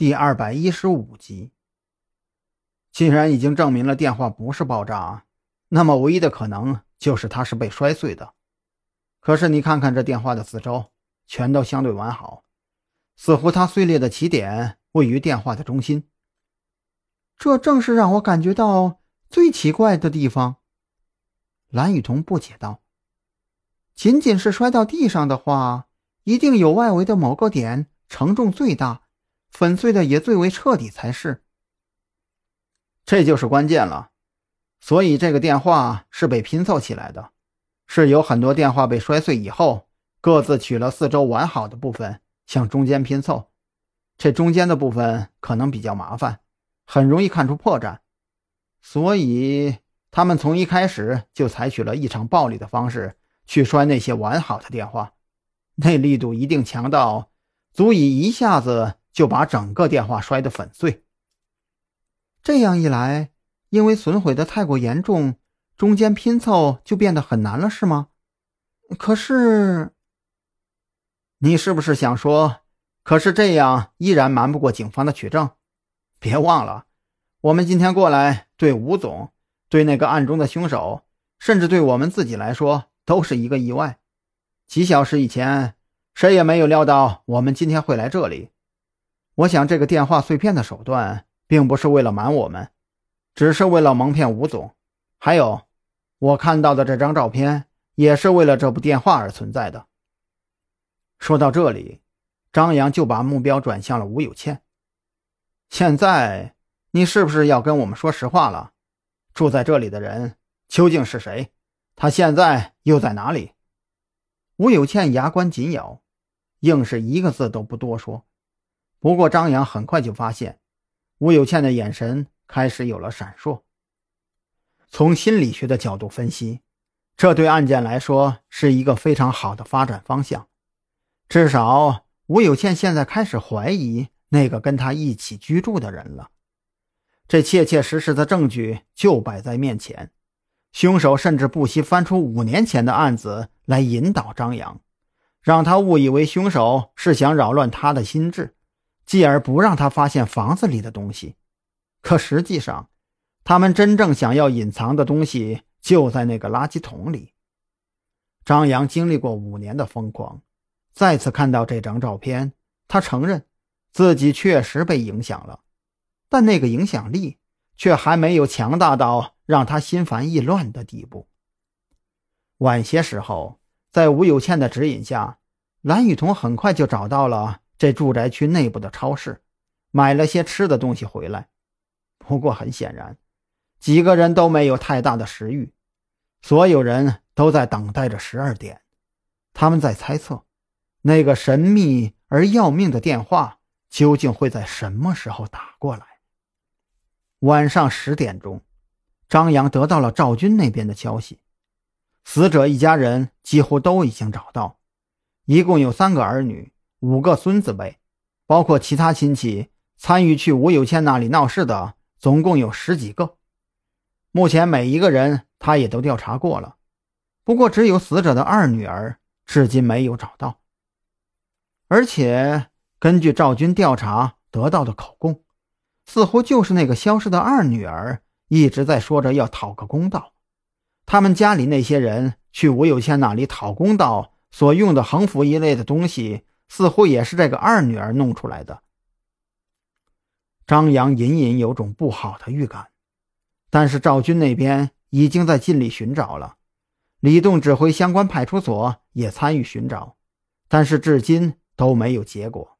第二百一十五集。既然已经证明了电话不是爆炸，那么唯一的可能就是它是被摔碎的。可是你看看这电话的四周，全都相对完好，似乎它碎裂的起点位于电话的中心。这正是让我感觉到最奇怪的地方。蓝雨桐不解道：“仅仅是摔到地上的话，一定有外围的某个点承重最大，粉碎的也最为彻底才是。这就是关键了。所以这个电话是被拼凑起来的，是有很多电话被摔碎以后，各自取了四周完好的部分向中间拼凑。这中间的部分可能比较麻烦，很容易看出破绽，所以。”他们从一开始就采取了异常暴力的方式去摔那些完好的电话，那力度一定强到足以一下子就把整个电话摔得粉碎。这样一来，因为损毁的太过严重，中间拼凑就变得很难了，是吗？可是，你是不是想说，可是这样依然瞒不过警方的取证？别忘了，我们今天过来对吴总。对那个案中的凶手，甚至对我们自己来说，都是一个意外。几小时以前，谁也没有料到我们今天会来这里。我想，这个电话碎片的手段，并不是为了瞒我们，只是为了蒙骗吴总。还有，我看到的这张照片，也是为了这部电话而存在的。说到这里，张扬就把目标转向了吴有倩。现在，你是不是要跟我们说实话了？住在这里的人究竟是谁？他现在又在哪里？吴有倩牙关紧咬，硬是一个字都不多说。不过张扬很快就发现，吴有倩的眼神开始有了闪烁。从心理学的角度分析，这对案件来说是一个非常好的发展方向。至少吴有倩现在开始怀疑那个跟他一起居住的人了。这切切实实的证据就摆在面前，凶手甚至不惜翻出五年前的案子来引导张扬，让他误以为凶手是想扰乱他的心智，继而不让他发现房子里的东西。可实际上，他们真正想要隐藏的东西就在那个垃圾桶里。张扬经历过五年的疯狂，再次看到这张照片，他承认自己确实被影响了。但那个影响力却还没有强大到让他心烦意乱的地步。晚些时候，在吴有倩的指引下，蓝雨桐很快就找到了这住宅区内部的超市，买了些吃的东西回来。不过很显然，几个人都没有太大的食欲，所有人都在等待着十二点。他们在猜测，那个神秘而要命的电话究竟会在什么时候打过来。晚上十点钟，张扬得到了赵军那边的消息，死者一家人几乎都已经找到，一共有三个儿女，五个孙子辈，包括其他亲戚参与去吴有倩那里闹事的，总共有十几个。目前每一个人他也都调查过了，不过只有死者的二女儿至今没有找到，而且根据赵军调查得到的口供。似乎就是那个消失的二女儿一直在说着要讨个公道。他们家里那些人去吴有谦那里讨公道所用的横幅一类的东西，似乎也是这个二女儿弄出来的。张扬隐隐有种不好的预感，但是赵军那边已经在尽力寻找了，李栋指挥相关派出所也参与寻找，但是至今都没有结果。